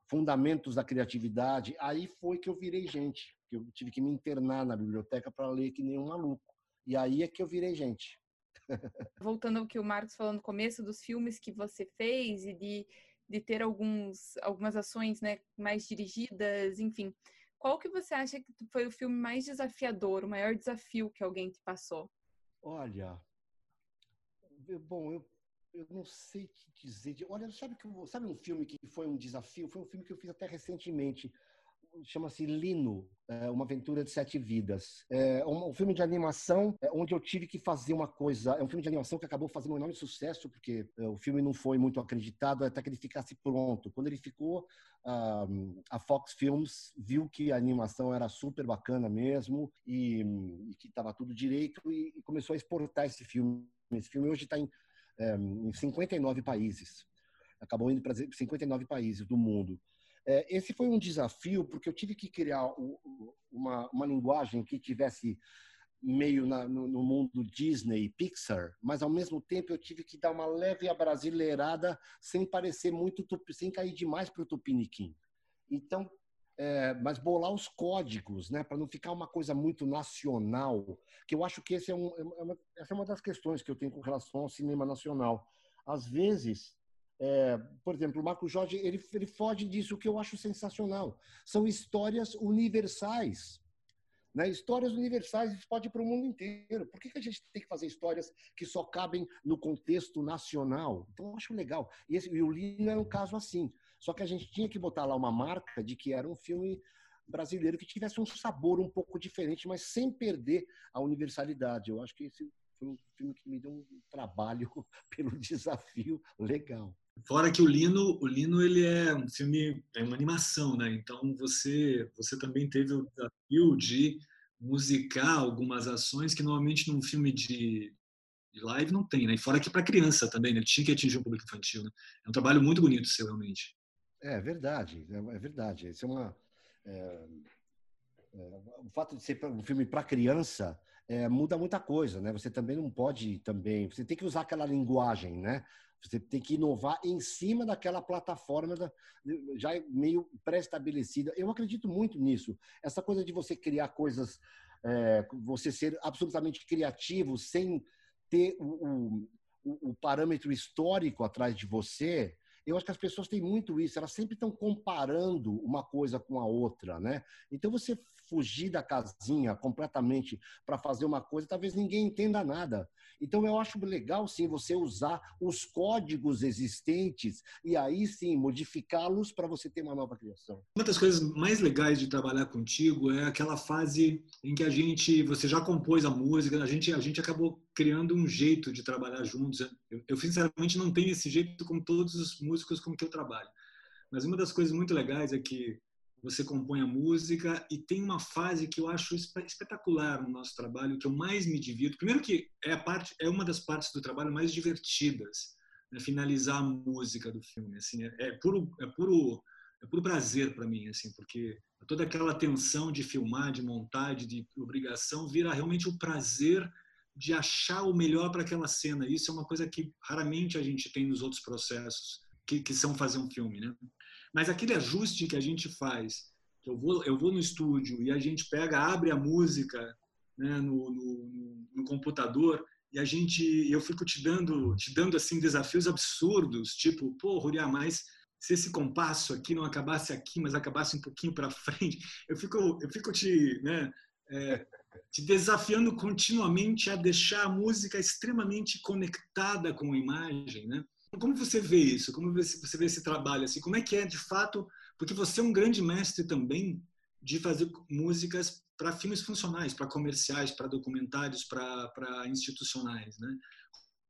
S6: fundamentos da criatividade. Aí foi que eu virei gente, que eu tive que me internar na biblioteca para ler que nem um maluco. E aí é que eu virei gente.
S3: Voltando ao que o Marcos falou no começo dos filmes que você fez e de, de ter alguns, algumas ações né, mais dirigidas, enfim. Qual que você acha que foi o filme mais desafiador, o maior desafio que alguém te passou?
S6: Olha, bom, eu, eu não sei te dizer. Olha, sabe, que, sabe um filme que foi um desafio? Foi um filme que eu fiz até recentemente chama-se Lino, é, uma aventura de sete vidas. É um, um filme de animação é, onde eu tive que fazer uma coisa. É um filme de animação que acabou fazendo um enorme sucesso porque é, o filme não foi muito acreditado até que ele ficasse pronto. Quando ele ficou, a, a Fox Films viu que a animação era super bacana mesmo e, e que estava tudo direito e, e, começou a exportar esse filme. Esse filme hoje está em, é, em 59 países. Acabou indo para 59 países do mundo. É, esse foi um desafio, porque eu tive que criar uma, uma linguagem que tivesse meio na, no, no, mundo Disney, Pixar, mas ao mesmo tempo eu tive que dar uma leve abrasileirada sem parecer muito, sem cair demais para o tupiniquim. Então, é, mas bolar os códigos, né, para não ficar uma coisa muito nacional, que eu acho que esse é, um, é uma, essa é uma das questões que eu tenho com relação ao cinema nacional. Às vezes, é, por exemplo, o Marco Jorge ele, ele foge disso, que eu acho sensacional. São histórias universais. Né? Histórias universais, isso pode ir para o mundo inteiro. Por que, que a gente tem que fazer histórias que só cabem no contexto nacional? Então, eu acho legal. E, esse, e o Lino é um caso assim. Só que a gente tinha que botar lá uma marca de que era um filme brasileiro que tivesse um sabor um pouco diferente, mas sem perder a universalidade. Eu acho que esse foi um filme que me deu um trabalho pelo desafio legal.
S4: Fora que o Lino, o Lino ele é um filme, é uma animação, né? Então você, você também teve o desafio de musicar algumas ações que normalmente num filme de, de live não tem, né? E fora que para criança também, né? Ele tinha que atingir um público infantil, né? É um trabalho muito bonito seu, realmente.
S6: É verdade, é, é verdade. Isso é uma é, é, o fato de ser um filme para criança é, muda muita coisa, né? Você também não pode também, você tem que usar aquela linguagem, né? Você tem que inovar em cima daquela plataforma da, já meio pré-estabelecida. Eu acredito muito nisso. Essa coisa de você criar coisas, é, você ser absolutamente criativo sem ter o, o, o parâmetro histórico atrás de você, eu acho que as pessoas têm muito isso, elas sempre estão comparando uma coisa com a outra, né? Então você fugir da casinha completamente para fazer uma coisa, talvez ninguém entenda nada. Então eu acho legal sim você usar os códigos existentes e aí sim modificá-los para você ter uma nova criação.
S4: Uma das coisas mais legais de trabalhar contigo é aquela fase em que a gente, você já compôs a música, a gente a gente acabou criando um jeito de trabalhar juntos. Eu, eu sinceramente não tenho esse jeito com todos os músicos com que eu trabalho. Mas uma das coisas muito legais é que você compõe a música e tem uma fase que eu acho espetacular no nosso trabalho, que eu mais me divirto. Primeiro que é a parte é uma das partes do trabalho mais divertidas, né? finalizar a música do filme, assim, é, é puro é puro é puro prazer para mim, assim, porque toda aquela tensão de filmar, de montar, de obrigação vira realmente o prazer de achar o melhor para aquela cena. Isso é uma coisa que raramente a gente tem nos outros processos que, que são fazer um filme, né? Mas aquele ajuste que a gente faz, que eu vou, eu vou no estúdio e a gente pega, abre a música né, no, no, no, computador e a gente, eu fico te dando, te dando assim desafios absurdos, tipo, pô, Ruriá, mas se esse compasso aqui não acabasse aqui, mas acabasse um pouquinho para frente, eu fico, eu fico te, né, é, te desafiando continuamente a deixar a música extremamente conectada com a imagem, né? Como você vê isso? Como você vê esse trabalho? Assim, como é que é de fato? Porque você é um grande mestre também de fazer músicas para filmes funcionais, para comerciais, para documentários, para institucionais, né?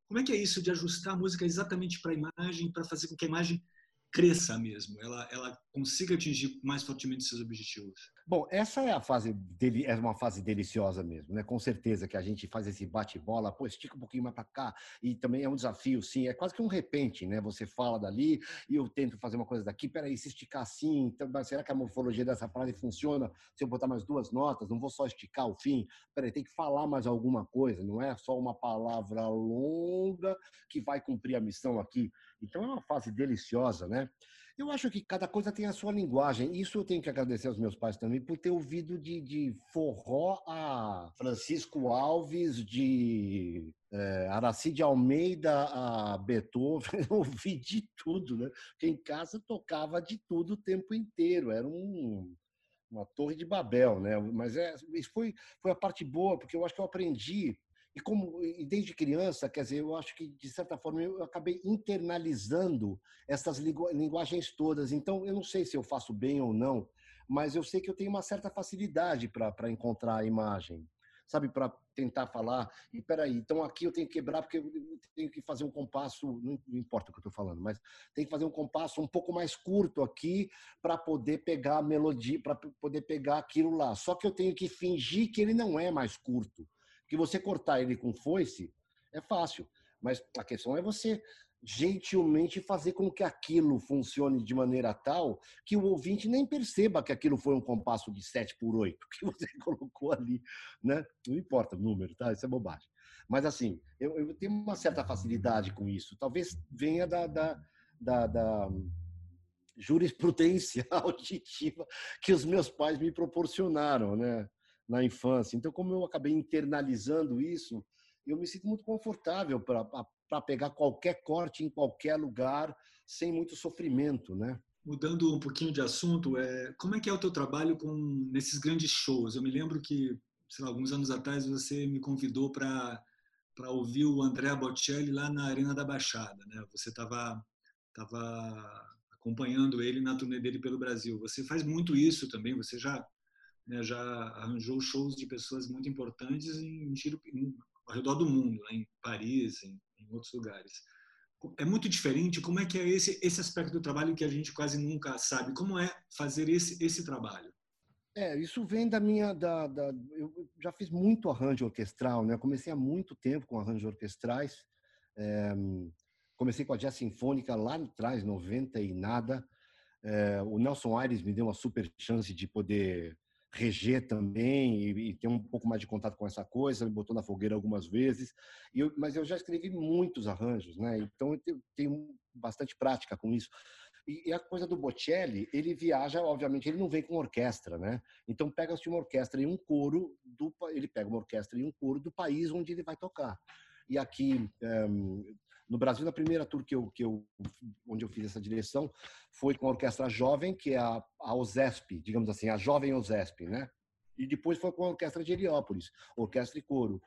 S4: Como é que é isso de ajustar a música exatamente para a imagem, para fazer com que a imagem cresça mesmo, ela, ela consiga atingir mais fortemente seus objetivos.
S6: Bom, essa é a fase dele, é uma fase deliciosa mesmo, né? Com certeza que a gente faz esse bate-bola, pô, estica um pouquinho mais para cá e também é um desafio, sim. É quase que um repente, né? Você fala dali e eu tento fazer uma coisa daqui. Peraí, se esticar assim, então, será que a morfologia dessa frase funciona? Se eu botar mais duas notas, não vou só esticar o fim. Peraí, tem que falar mais alguma coisa. Não é só uma palavra longa que vai cumprir a missão aqui. Então é uma fase deliciosa, né? Eu acho que cada coisa tem a sua linguagem. Isso eu tenho que agradecer aos meus pais também por ter ouvido de, de forró a Francisco Alves, de é, Aracide Almeida a Beethoven. Eu ouvi de tudo, né? Porque em casa tocava de tudo o tempo inteiro. Era um, uma torre de Babel, né? Mas é, isso foi, foi a parte boa, porque eu acho que eu aprendi e como e desde criança, quer dizer, eu acho que de certa forma eu acabei internalizando essas linguagens todas. Então, eu não sei se eu faço bem ou não, mas eu sei que eu tenho uma certa facilidade para encontrar a imagem, sabe, para tentar falar. E peraí, então aqui eu tenho que quebrar porque eu tenho que fazer um compasso, não importa o que eu estou falando, mas tem que fazer um compasso um pouco mais curto aqui para poder pegar a melodia, para poder pegar aquilo lá. Só que eu tenho que fingir que ele não é mais curto que você cortar ele com foice é fácil, mas a questão é você gentilmente fazer com que aquilo funcione de maneira tal que o ouvinte nem perceba que aquilo foi um compasso de 7 por 8 que você colocou ali, né? Não importa o número, tá? Isso é bobagem. Mas assim, eu, eu tenho uma certa facilidade com isso. Talvez venha da, da, da, da jurisprudência auditiva que os meus pais me proporcionaram, né? Na infância. Então, como eu acabei internalizando isso, eu me sinto muito confortável para pegar qualquer corte em qualquer lugar sem muito sofrimento, né?
S4: Mudando um pouquinho de assunto, é, como é que é o teu trabalho com nesses grandes shows? Eu me lembro que, sei lá, alguns anos atrás você me convidou para para ouvir o André Bocelli lá na Arena da Baixada, né? Você estava tava acompanhando ele na turnê dele pelo Brasil. Você faz muito isso também. Você já né, já arranjou shows de pessoas muito importantes em, em, ao redor do mundo, né? em Paris, em, em outros lugares é muito diferente. Como é que é esse esse aspecto do trabalho que a gente quase nunca sabe? Como é fazer esse esse trabalho?
S6: É, isso vem da minha da, da eu já fiz muito arranjo orquestral, né? Comecei há muito tempo com arranjos orquestrais. É, comecei com a jazz sinfônica lá atrás, 90 e nada. É, o Nelson Aires me deu uma super chance de poder reger também e, e, ter um pouco mais de contato com essa coisa, me botou na fogueira algumas vezes, eu, mas eu já escrevi muitos arranjos, né? Então eu tenho, tenho bastante prática com isso. E, e, a coisa do Bocelli, ele viaja, obviamente, ele não vem com orquestra, né? Então pega-se uma orquestra e um coro do, ele pega uma orquestra e um coro do país onde ele vai tocar. E aqui eh, no Brasil, na primeira tour que eu, que eu, onde eu fiz essa direção, foi com a orquestra jovem, que é a, a OSESP, digamos assim, a jovem OSESP, né? E depois foi com a orquestra de Heliópolis, orquestra e coro.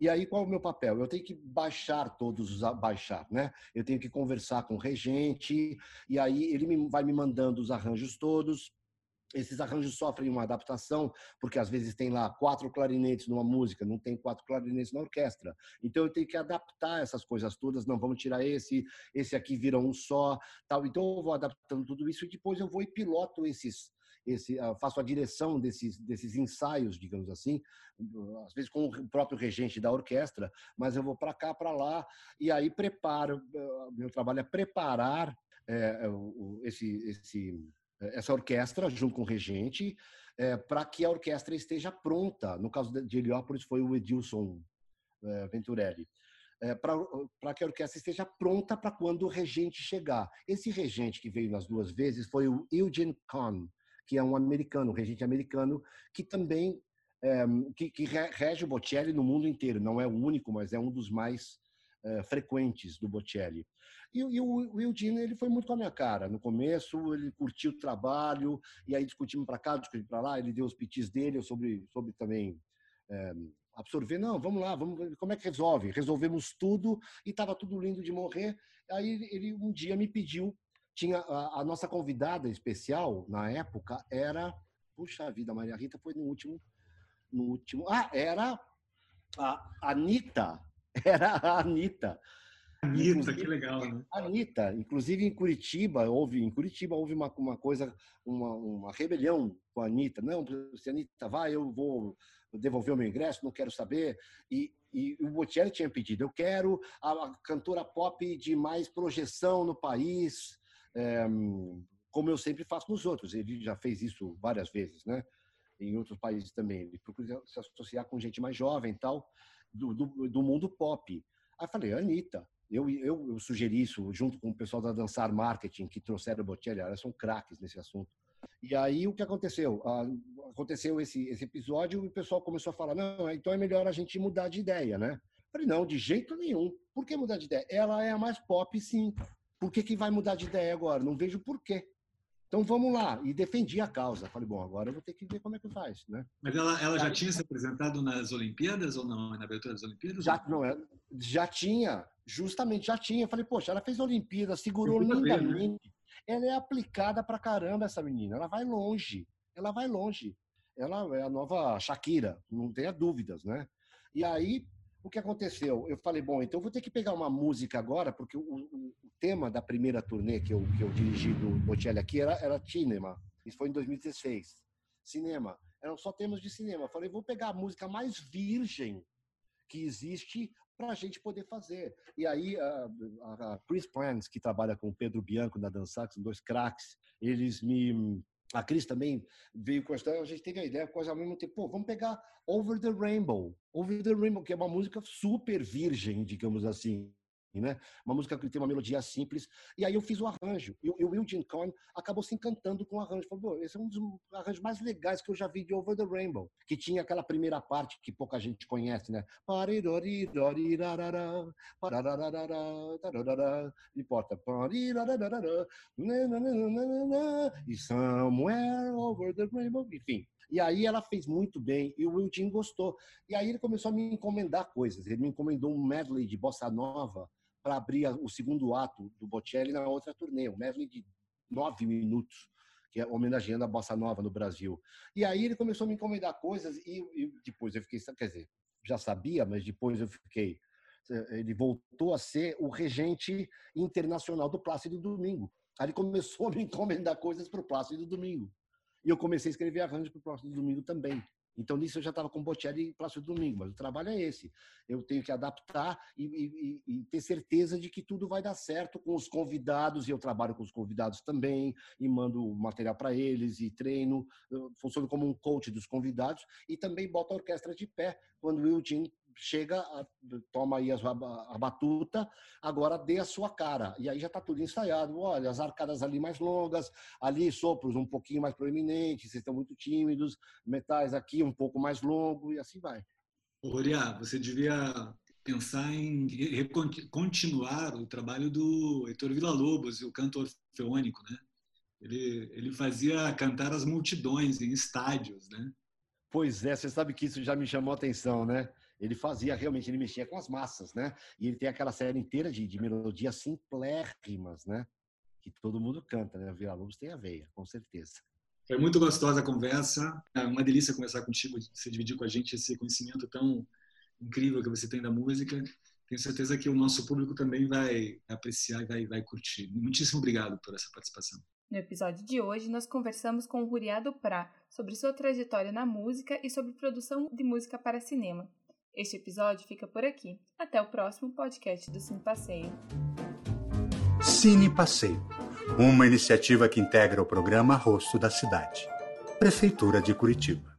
S6: E aí qual é o meu papel? Eu tenho que baixar todos os baixar, né? Eu tenho que conversar com o regente e aí ele me, vai me mandando os arranjos todos esses arranjos sofrem uma adaptação, porque às vezes tem lá quatro clarinetes numa música, não tem quatro clarinetes na orquestra. Então eu tenho que adaptar essas coisas todas, não vamos tirar esse, esse aqui vira um só, tal. Então eu vou adaptando tudo isso e depois eu vou e piloto esses esse, ah, faço a direção desses, desses ensaios, digamos assim, às vezes com o próprio regente da orquestra, mas eu vou para cá, para lá, e aí preparo, ah, meu trabalho é preparar é, esse, esse essa orquestra, junto com o regente, é, para que a orquestra esteja pronta. No caso de Heliópolis, foi o Edilson é, Venturelli. É, para que a orquestra esteja pronta para quando o regente chegar. Esse regente que veio nas duas vezes foi o Eugene Kahn, que é um americano, um regente americano, que também é, que, que, rege o Bocelli no mundo inteiro. Não é o único, mas é um dos mais é, frequentes do Bocelli. E, e o, o Eugene, ele foi muito com a minha cara. No começo, ele curtiu o trabalho, e aí discutimos para cá, discutimos para lá, ele deu os pitis dele, eu sobre, sobre também é, absorver. Não, vamos lá, vamos como é que resolve. Resolvemos tudo e estava tudo lindo de morrer. Aí ele um dia me pediu, tinha a, a nossa convidada especial na época era, puxa vida, Maria Rita foi no último, no último, ah, era a Anitta, era a Anitta.
S4: Anitta, que legal, né?
S6: Anitta, inclusive em Curitiba, houve, em Curitiba houve uma, uma coisa, uma, uma rebelião com a Anitta. Não, se a Anitta vai, eu vou devolver o meu ingresso, não quero saber. E, e o Bocelli tinha pedido, eu quero a, cantora pop de mais projeção no país, é, como eu sempre faço nos outros. Ele já fez isso várias vezes, né? Em outros países também. Ele procura se associar com gente mais jovem e tal, do, do, do mundo pop. Aí falei, Anitta, eu, eu, eu, sugeri isso junto com o pessoal da Dançar Marketing, que trouxeram o Bocelli, elas são craques nesse assunto. E aí o que aconteceu? Ah, aconteceu esse, esse episódio e o pessoal começou a falar: não, então é melhor a gente mudar de ideia, né? Falei: não, de jeito nenhum. Por que mudar de ideia? Ela é a mais pop, sim. Por que, que vai mudar de ideia agora? Não vejo por quê. Então vamos lá. E defendi a causa. Falei, bom, agora eu vou ter que ver como é que faz, né?
S4: Mas ela, ela já tinha se apresentado nas Olimpíadas ou não? Na abertura das Olimpíadas?
S6: Já, não, já tinha justamente já tinha. Falei, poxa, ela fez Olimpíada, segurou lindamente. Né? Ela é aplicada pra caramba, essa menina. Ela vai longe. Ela vai longe. Ela é a nova Shakira, não tenha dúvidas, né? E aí, o que aconteceu? Eu falei, bom, então vou ter que pegar uma música agora, porque o, o, tema da primeira turnê que eu, que eu dirigi do Bocelli aqui era, era cinema. Isso foi em 2016. Cinema. Eram só temas de cinema. Eu falei, vou pegar a música mais virgem que existe para a gente poder fazer. E aí a, a, Chris Plans, que trabalha com o Pedro Bianco da Dançar, que são dois craques, eles me a Cris também veio com a história, a gente teve a ideia, quase ao mesmo tempo, pô, vamos pegar Over the Rainbow. Over the Rainbow, que é uma música super virgem, digamos assim. Né? Uma música que tem uma melodia simples. E aí eu fiz o arranjo. E, e o Will Jim Cohn acabou se encantando com o arranjo. Falou, esse é um dos arranjos mais legais que eu já vi de Over the Rainbow. Que tinha aquela primeira parte que pouca gente conhece, né? Importa. E somewhere over the rainbow. Enfim. E aí ela fez muito bem e o Will Jim gostou. E aí ele começou a me encomendar coisas. Ele me encomendou um medley de bossa nova para abrir o segundo ato do Bocelli na outra turnê, um medley de nove minutos, que é homenageando a bossa nova no Brasil. E aí ele começou a me encomendar coisas e, e depois eu fiquei, quer dizer, já sabia, mas depois eu fiquei ele voltou a ser o regente internacional do Plácido Domingo. Aí ele começou a me encomendar coisas para o Plácido Domingo. E eu comecei a escrever arranjos para o Plácido Domingo também. Então, nisso eu já estava com Bocelli e Plácido Domingo, mas o trabalho é esse. Eu tenho que adaptar e, e, e, ter certeza de que tudo vai dar certo com os convidados, e eu trabalho com os convidados também, e mando material para eles, e treino, funciono como um coach dos convidados, e também boto a orquestra de pé quando o Eugene chega, toma aí a, batuta, agora dê a sua cara. E aí já está tudo ensaiado. Olha, as arcadas ali mais longas, ali sopros um pouquinho mais proeminentes, vocês estão muito tímidos, metais aqui um pouco mais longo, e assim vai.
S4: Roriá, você devia pensar em continuar o trabalho do Heitor Villa-Lobos, o canto orfeônico, né? Ele, ele fazia cantar as multidões em estádios, né?
S6: Pois é, você sabe que isso já me chamou a atenção, né? Ele fazia realmente, ele mexia com as massas, né? E ele tem aquela série inteira de, de melodias simplérrimas, né? Que todo mundo canta, né? Vila Lobos tem a veia, com certeza.
S4: Foi muito gostosa a conversa. É uma delícia conversar contigo, você dividir com a gente esse conhecimento tão incrível que você tem da música. Tenho certeza que o nosso público também vai apreciar e vai, vai curtir. Muitíssimo obrigado por essa participação.
S3: No episódio de hoje, nós conversamos com o Ruriado Prá sobre sua trajetória na música e sobre produção de música para cinema. Este episódio fica por aqui. Até o próximo podcast do Cine Passeio.
S8: Cine Passeio, uma iniciativa que integra o programa Rosto da Cidade, Prefeitura de Curitiba.